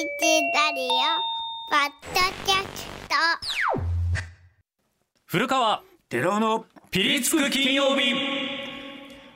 ラディオポッドキャスト。古川寺尾のピリつく金曜日。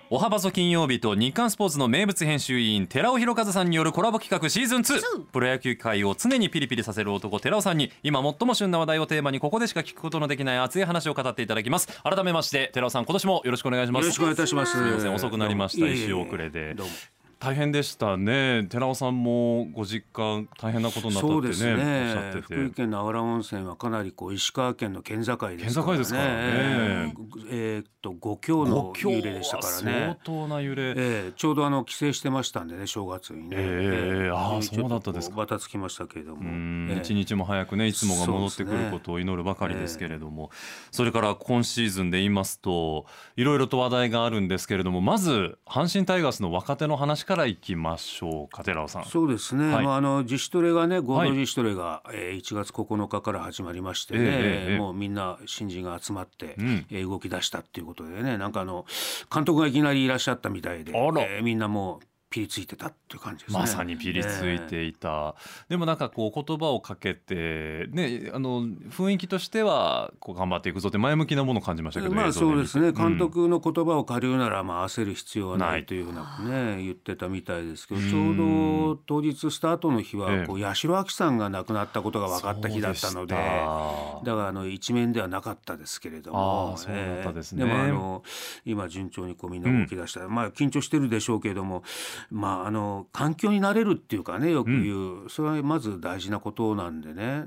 おはばそ金曜日と日刊スポーツの名物編集委員寺尾博和さんによるコラボ企画シーズン2プロ野球界を常にピリピリさせる男寺尾さんに今最も旬な話題をテーマにここでしか聞くことのできない熱い話を語っていただきます。改めまして寺尾さん今年もよろしくお願いします。よろしくお願いいたします。すみません遅くなりました。一周遅れで。どうも大変でしたね。寺尾さんもご実家大変なことになったってねそうですね。おっしゃって福井て県のあわら温泉はかなりこう石川県の県境ですか？らね県境ですからね。え。ーえーっと5強の5強揺れでしたから相ね当な揺れ、ええちょうどあの帰省してましたんでね正月にね、ええああちょっとそうだったですか。バタつきましたけれども。うんええ一日も早くねいつもが戻ってくることを祈るばかりですけれども。それから今シーズンで言いますといろいろと話題があるんですけれどもまず阪神タイガースの若手の話からいきましょうか寺尾さん。そうですね、はい。まあ、あの自主トレがね合はい。同自主トレが、えー1月9日から始まりましてね、ええええ。もうみんな新人が集まって、うん。えー動き出したっていうことでねなんかあの監督がいきなりいらっしゃったみたいで、えーみんなもうピリついてたっていう感じですね。まさにピリついていた、でもなんかこう言葉をかけてねあの雰囲気としてはこう頑張っていくぞって前向きなものを感じましたけどまあそうですね。うん。監督の言葉を借りるならまあ焦る必要はなないいというふうなね言ってたみたいですけどうん。ちょうど当日スタートの日ええ。はこう八代亜紀さんが亡くなったことが分かった日だったのでだからあの一面ではなかったですけれどもああそうだったですね。ええ。でもあの今順調にこうみんな動き出した、まあ緊張してるでしょうけれどもまああの環境になれるっていうかねよく言う、それはまず大事なことなんでね。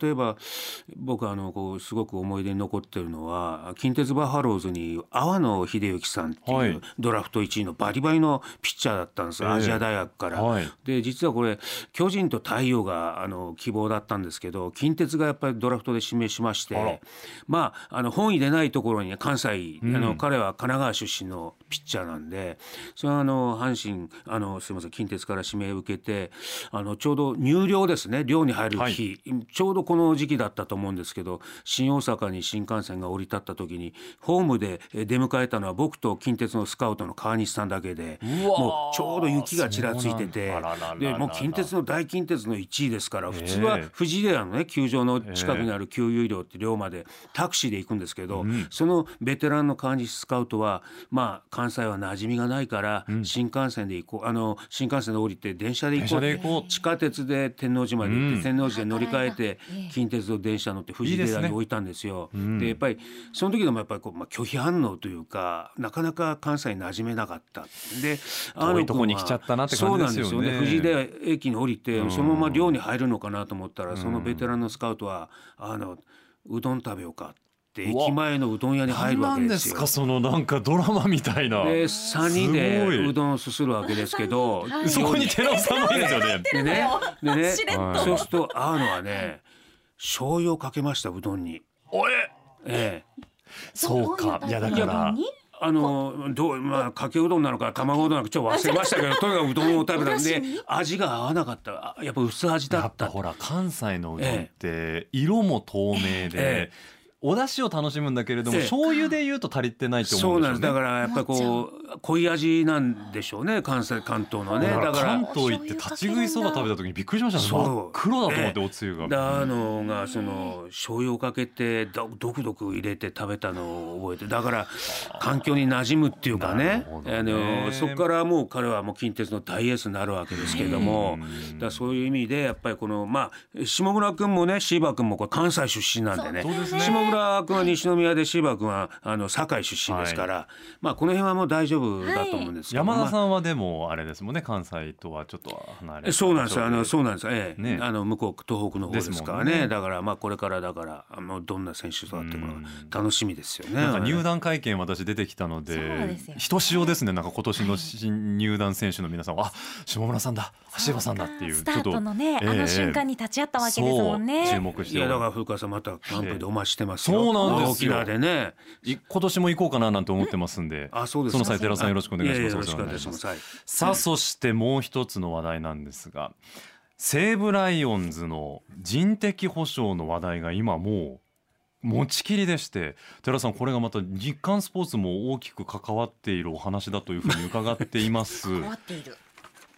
例えば僕はあのこうすごく思い出に残ってるのは近鉄バファローズに阿野秀幸さんってはい。いうドラフト1位のバリバリのピッチャーだったんですよ、ええ。アジア大学から。はい。で実はこれ巨人と太陽があの希望だったんですけど近鉄がやっぱりドラフトで指名しましてまああの本意でないところに関西、うん。あの彼は神奈川出身のピッチャーなんでそれはあの阪神あのすみません近鉄から指名を受けてあのちょうど入寮ですね。寮に入る日、ちょうどこの時期だったと思うんですけど新大阪に新幹線が降り立った時にホームでえ出迎えたのは僕と近鉄のスカウトの川西さんだけでもうちょうど雪がちらついててでもう近鉄の大近鉄の1位ですから普通は藤枝のね球場の近くにある給油寮って寮までタクシーで行くんですけど、そのベテランの川西スカウトはまあ関西は馴染みがないから新幹線で行こうあの新幹線で降りて電車で行こう地下鉄で天王寺まで行って、うん。天王寺で乗り換えてええ。近鉄の電車乗って藤いいですね枝に置いたんですよ。でん。やっぱりその時でもやっぱりこう、まあ、拒否反応というかなかなか関西に馴染めなかった。で遠いとこに来ちゃったなって感じですよね。そうなんですよね。藤枝駅に降りてそのまま寮に入るのかなと思ったらそのベテランのスカウトはあのうどん食べようか駅前のうどん屋に入るわけですよ。すかそのなんかドラマみたいな。で3人でうどんをすするわけですけど、はい。そこに寺尾さんもいるんですよね。でね。でね。そうすると合うのはね醤油をかけましたうどんに。おえええ。そうか。いやだから。あのどうまあかけうどんなのか卵うどんなのかちょっと忘れましたけど とにかくうどんを食べたんで味が合わなかった。あやっぱ薄味だやっったぱほら関西のうどんって色も透明えでお出汁を楽しむんだけれどもええ醤油で言うと足りてないと思そううんですよね。なんです。だからやっぱりこう濃い味なんでしょうね関西関東のね。だから関東行って立ち食いそば食べた時にびっくりしました。ねそう。真っ黒だと思ってええ。おつゆが。であのがその醤油をかけてどどくどく入れて食べたのを覚えてだから環境に馴染むっていうかなね。あのそこからもう彼はもう近鉄の大エースになるわけですけれども。うん。だからそういう意味でやっぱりこのまあ下村君もね椎葉君もこれ関西出身なんでね。そうですね。下村君は西宮で椎葉君はあの堺出身ですから、まあこの辺はもう大丈夫だと思うんですけど、山田まあさんはでもあれですもんね関西とはちょっと離れたそうなんですよ。あのうそうなんですよ、ええ。ね。あの向こう東北の方ですからね。ね。だからまあこれからだからあのどんな選手となっていくのか楽しみですよね。なんか入団会見私出てきたのでひとしおですね。なんか今年の新入団選手の皆さんはあ下村さんだ。橋場さんだっていうスタートのね、ちょっとあの瞬間に立ち会ったわけですもんね。注目していやだから古川さんまたキャンプでお待ちしてますよ。そうなんですよ沖縄でね。い今年も行こうかななんて思ってますんであそうですかその際寺尾さんよろしくお願いしますよろしくお願いします。はいさあそしてもう一つの話題なんですが西武ライオンズの人的保障の話題が今もう持ちきりでして寺尾さんこれがまた日刊スポーツも大きく関わっているお話だというふうに伺っています。変わっている。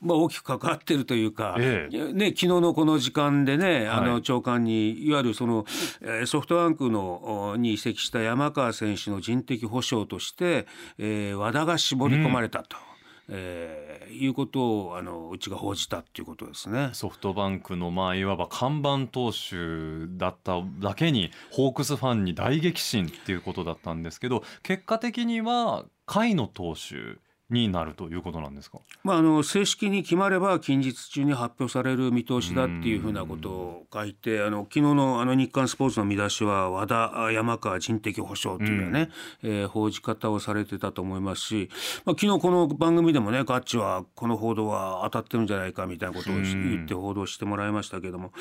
まあ、大きく関わってるというか、えね、昨日のこの時間でね、あはい。の長官にいわゆるその、えーソフトバンクのおに移籍した山川選手の人的保障として、えー和田が絞り込まれたと、えーいうことをあのうちが報じたっていうことですね。ソフトバンクのまあいわば看板投手だっただけにホークスファンに大激震っていうことだったんですけど結果的には甲斐野投手になるということなんですか？まあ、あの正式に決まれば近日中に発表される見通しだっていうふうなことを書いてあの昨日のあの日刊スポーツの見出しは和田山川人的保障というね、えー報じ方をされてたと思いますし、まあ、昨日この番組でもねガッチはこの報道は当たってるんじゃないかみたいなことを言って報道してもらいましたけども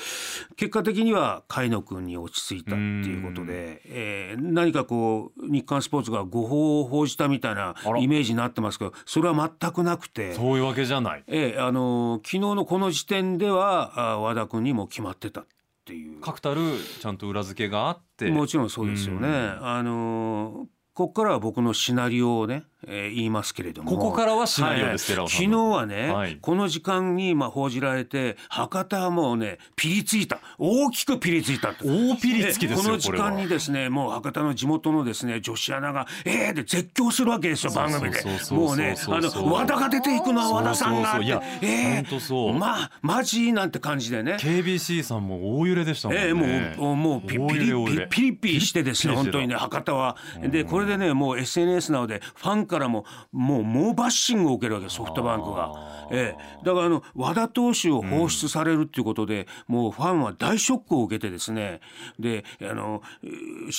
結果的には甲斐野君に落ち着いたっていうことで、えー何かこう日刊スポーツが誤報を報じたみたいなイメージになってますけどそれは全くなくて。そういうわけじゃないええ、あの昨日のこの時点ではあ和田君にも決まってたっていう確たるちゃんと裏付けがあってもちろんそうですよね。うんあのここからは僕のシナリオをね、えー言いますけれども。ここからはシナリオですはい昨日はね、はい。この時間にまあ報じられて博多はもうねピリついた。大きくピリついた大ピリつきですよこの時間にですねもう博多の地元のですね女子アナが「えー!」で絶叫するわけですよ番組で。もうねあの和田が出ていくのは和田さんがってえほんとそう。まあマジなんて感じでね。KBC さんも大揺れでしたもんね、ええもうもうピ大ピリピリピリしてですね本当にね博多は。でこれでねもう SNS などでファンからももう猛バッシングを受けるわけソフトバンクがええ、だからあの和田投手を放出されるっていうことで、もうファンは大ショックを受けてですね。であの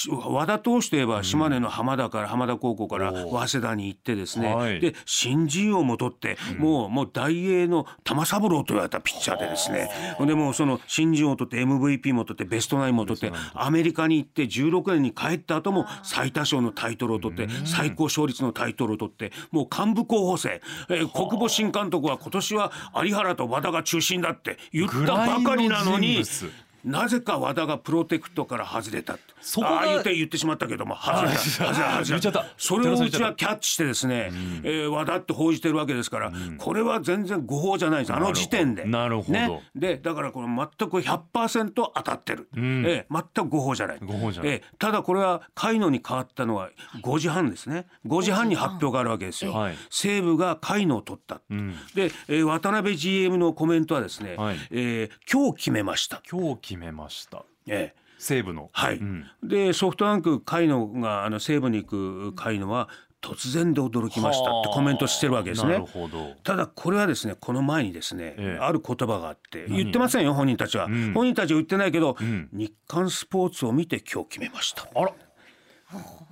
和田投手といえば島根の浜田から浜田高校から早稲田に行ってですね、はい。で新人王も取って、もうもう大英の玉三郎と言われたピッチャーでですね。ほんでもうその新人王を取って MVP も取ってベストナインも取ってアメリカに行って16年に帰った後も最多勝のタイトルを取って最高勝率のタイトルを取ってもう幹部候補生、えー国母新監督は今年は有原と和田が中心だって言ったばかりなのになぜか和田がプロテクトから外れたって。そこがああ言って言ってしまったけども外れた。あ外れた。それをうちはキャッチしてですね、えー和田って報じてるわけですから、これは全然誤報じゃないです。あの時点で。なるほど。ね、でだからこの全く100%当たってる、ん。えー全く誤報じゃない。誤報じゃない。えーただこれはカイノに変わったのは5時半ですね。5時半に発表があるわけですよ。はい。西武がカイノを取った、ん。で、えー渡辺 GM のコメントはですね、はい。えー今日決めました。今日決めました。えー西武の。はい、うん。でソフトバンク甲斐野があの西武に行く甲斐野は突然で驚きましたってコメントしてるわけですなねるほど。ただこれはですねこの前にですね、ええ。ある言葉があって言ってませんよ本人たちは、ん。本人たちは言ってないけど、ん。日刊スポーツを見て今日決めました。あら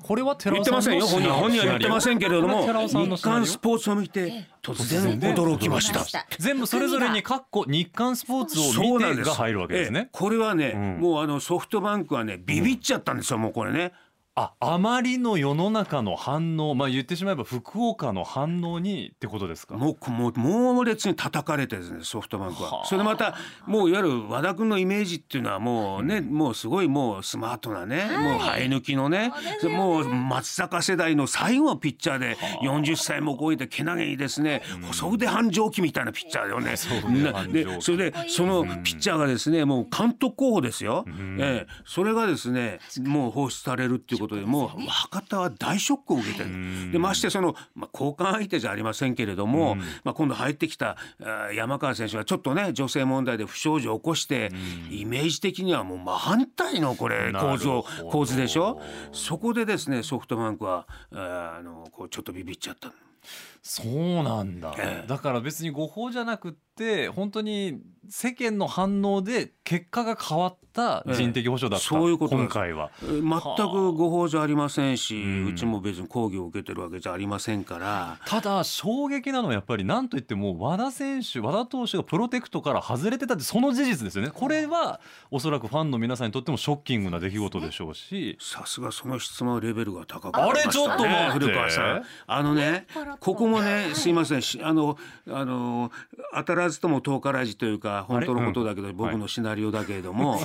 これは寺言って尾さんのませんよ本人。本人は言ってませんけれども日刊スポーツを見て突然驚きました。全部それぞれに括弧日刊スポーツを見てが入るわけですええ。ねこれはね、ん。もうあのソフトバンクはねビビっちゃったんですよ、もうこれねああまりの世の中の反応まあ言ってしまえば福岡の反応にってことですか？もうもう猛烈に叩かれてですねソフトバンクは。それでまたもういわゆる和田君のイメージっていうのはもうね、もうすごいもうスマートなね、もう生え抜きのねもう松坂世代の最後のピッチャーで40歳も超えてけなげにですね細腕繁盛期みたいなピッチャーだよね。腕繁盛期。でそれでそのピッチャーがですねもう監督候補ですよ。ええ。それがですねもう放出されるっていうことでもう博多は大ショックを受けてる。でましてその、まあ、交換相手じゃありませんけれども、まあ、今度入ってきた山川選手がちょっとね女性問題で不祥事を起こして、イメージ的にはもう真反対のこれ構図をほど。構図でしょ？そこでですねソフトバンクはあのこうちょっとビビっちゃった。そうなんだ、ええ。だから別に誤報じゃなくって本当に世間の反応で結果が変わった人的保障だった、ええそういうこと今回は。えー全く誤報じゃありませんし、ん。うちも別に抗議を受けてるわけじゃありませんから。ただ衝撃なのはやっぱり何といっても和田選手和田投手がプロテクトから外れてたってその事実ですよね。これはおそらくファンの皆さんにとってもショッキングな出来事でしょうし。さすがその質問レベルが高くなりましたね。あれちょっと古川さん。あのねここもねすいません。しあのあの当たらずとも遠からずというかは本当のことだけど、ん。僕のシナリオだけれども、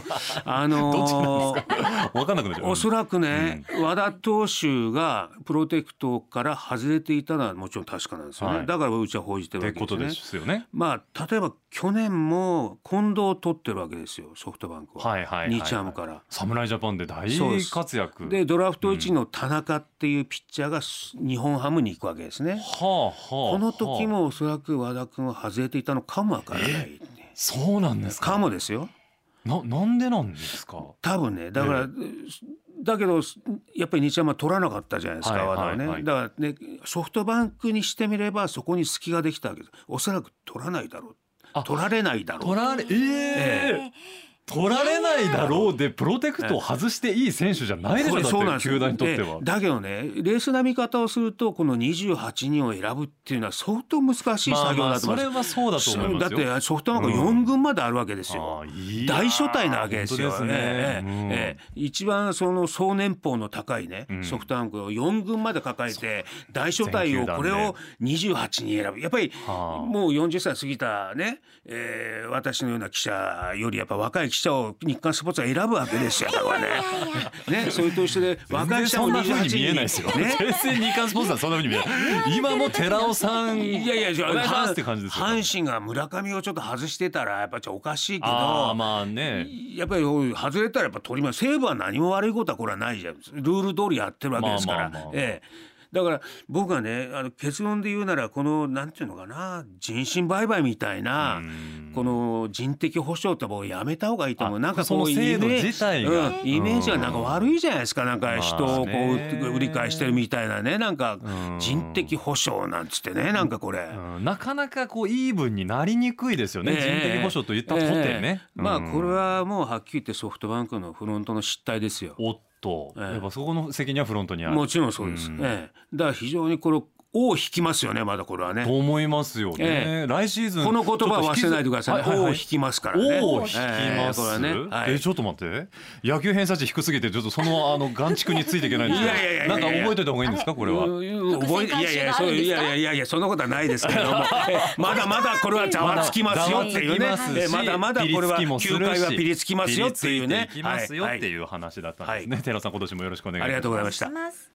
あのー どっちなんですか？分かんなくなっちゃう。おそらくね、和田投手がプロテクトから外れていたのはもちろん確かなんですよね、はい。だからうちは報じてるわけですね。ですよね。まあ例えば去年も近藤を取ってるわけですよソフトバンクは、はいはいはいはい。日ハムから。侍ジャパンで大活躍。でドラフト1位の田中っていうピッチャーが日本ハムに行くわけですね。はあはあこの時もおそらく和田君は外れていたのかもわからない。そうなんですか？かもですよ。ななんでなんですか？多分ねだから、だけどやっぱり日ハムは取らなかったじゃないですか、はい和田はね、はいはい。だからねソフトバンクにしてみればそこに隙ができたわけです。おそらく取らないだろう。あ取られないだろう。取られええ取られないだろうでプロテクトを外していい選手じゃないでしょ。これそうなんです。よだって球団にとっては。でだけどねレースな見方をするとこの28人を選ぶっていうのは相当難しい作業まあまあだと思います。それはそうだと思いますよ。だってソフトバンク4軍まであるわけですよ。あーいやー大所帯なわけですよ。ですね。ええうん。ええ一番その総年俸の高いね、ん。ソフトバンクを4軍まで抱えて大所帯をこれを28人選ぶ。やっぱりはあ。もう40歳過ぎたね、えー私のような記者よりやっぱ若い記者を日刊スポーツは選ぶわけですよだからね。ねそれと一緒で若い記者も28に人見えないですよ。ね全然日刊スポーツはそんな風に見えない。今も寺尾さん、いやいやじゃあお願いしますって感じですよ。阪神が村上をちょっと外してたらやっぱちょっとおかしいけどあまあね。やっぱり外れたらやっぱ取ります西武は何も悪いことはこれはないじゃんルール通りやってるわけですから、まあまあまあええだから僕がねあの結論で言うならこのなんていうのかな人身売買みたいなうん。この人的保障ってもうやめた方がいいと思う。あなんかそのこう制度イメージ自体がうん。イメージがなんか悪いじゃないですか。なんか人をこう売り買いしてるみたいなね。なんかうん。人的保障なんつってね。なんかこれ。うん。なかなかこうイーブンになりにくいですよね。ええ。人的保障と言ったとてね。ええ。まあうんこれはもうはっきり言ってソフトバンクのフロントの失態ですよ。おっと、ええやっぱそこの責任はフロントにある。もちろんそうです。うんええだから非常にこれ尾を引きますよねまだこれはね。と思いますよね。え来シーズンこの言葉は忘れないでくださいね。ちょっと引きず尾を引きますからね。おお引きます、ええこれはね。はい。えちょっと待って。野球偏差値低すぎてちょっとそのあの眼蓄についていけないんですけどいやいやいやいや。なんか覚えといた方がいいんですか？これは。うん覚えいやいや。そういやいやいやいやそんなことはないですけれども。えまだまだこれはざわつきますよっていうね。まだまだこれは球界はピリつきますよっていうね。ピリついていきますよはいっていう話だったんですね、はい。寺尾さん今年もよろしくお願いします。ありがとうございました。します